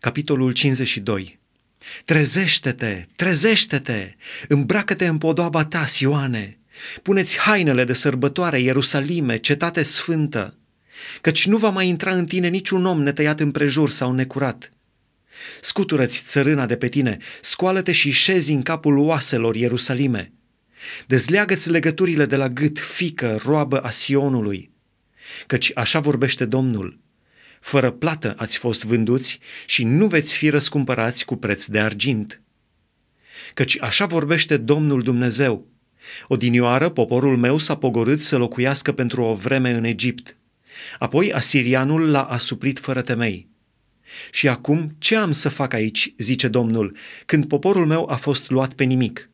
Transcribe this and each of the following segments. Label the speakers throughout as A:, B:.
A: Capitolul 52 Trezește-te, trezește-te, îmbracă-te în podoaba ta, Sioane, puneți hainele de sărbătoare, Ierusalime, cetate sfântă, căci nu va mai intra în tine niciun om netăiat împrejur sau necurat. Scutură-ți țărâna de pe tine, scoală-te și șezi în capul oaselor, Ierusalime. Dezleagă-ți legăturile de la gât, fică, roabă a Sionului. Căci așa vorbește Domnul, fără plată ați fost vânduți și nu veți fi răscumpărați cu preț de argint. Căci așa vorbește Domnul Dumnezeu. Odinioară poporul meu s-a pogorât să locuiască pentru o vreme în Egipt. Apoi asirianul l-a asuprit fără temei. Și acum ce am să fac aici, zice Domnul, când poporul meu a fost luat pe nimic?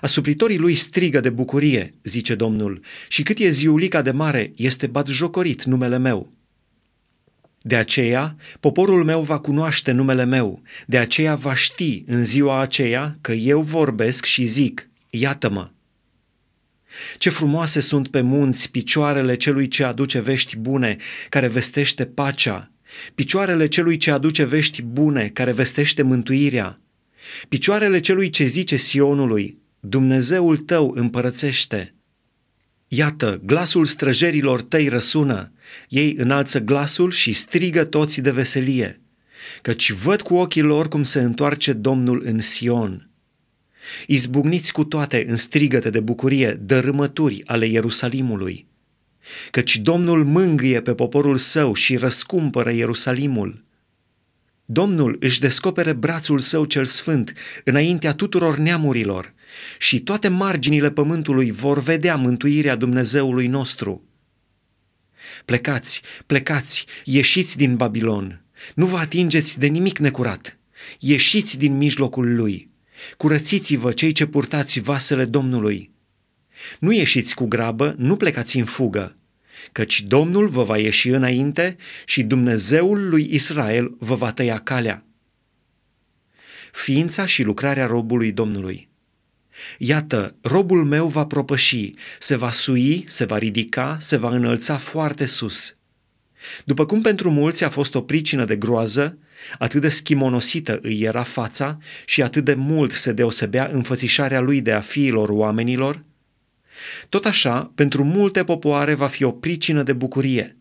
A: Asupritorii lui strigă de bucurie, zice Domnul, și cât e ziulica de mare, este batjocorit numele meu. De aceea, poporul meu va cunoaște numele meu, de aceea va ști în ziua aceea că eu vorbesc și zic, iată-mă. Ce frumoase sunt pe munți picioarele celui ce aduce vești bune, care vestește pacea, picioarele celui ce aduce vești bune, care vestește mântuirea, picioarele celui ce zice Sionului, Dumnezeul tău împărățește. Iată, glasul străjerilor tăi răsună, ei înalță glasul și strigă toți de veselie, căci văd cu ochii lor cum se întoarce Domnul în Sion. Izbucniți cu toate în strigăte de bucurie dărâmături ale Ierusalimului, căci Domnul mângâie pe poporul său și răscumpără Ierusalimul. Domnul își descopere brațul său cel sfânt înaintea tuturor neamurilor și toate marginile pământului vor vedea mântuirea Dumnezeului nostru. Plecați, plecați, ieșiți din Babilon, nu vă atingeți de nimic necurat, ieșiți din mijlocul lui, curățiți-vă cei ce purtați vasele Domnului. Nu ieșiți cu grabă, nu plecați în fugă, căci Domnul vă va ieși înainte și Dumnezeul lui Israel vă va tăia calea. Ființa și lucrarea robului Domnului. Iată, robul meu va propăși, se va sui, se va ridica, se va înălța foarte sus. După cum pentru mulți a fost o pricină de groază, atât de schimonosită îi era fața și atât de mult se deosebea înfățișarea lui de a fiilor oamenilor, tot așa, pentru multe popoare va fi o pricină de bucurie.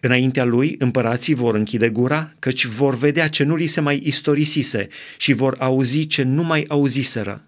A: Înaintea lui, împărații vor închide gura, căci vor vedea ce nu li se mai istorisise și vor auzi ce nu mai auziseră.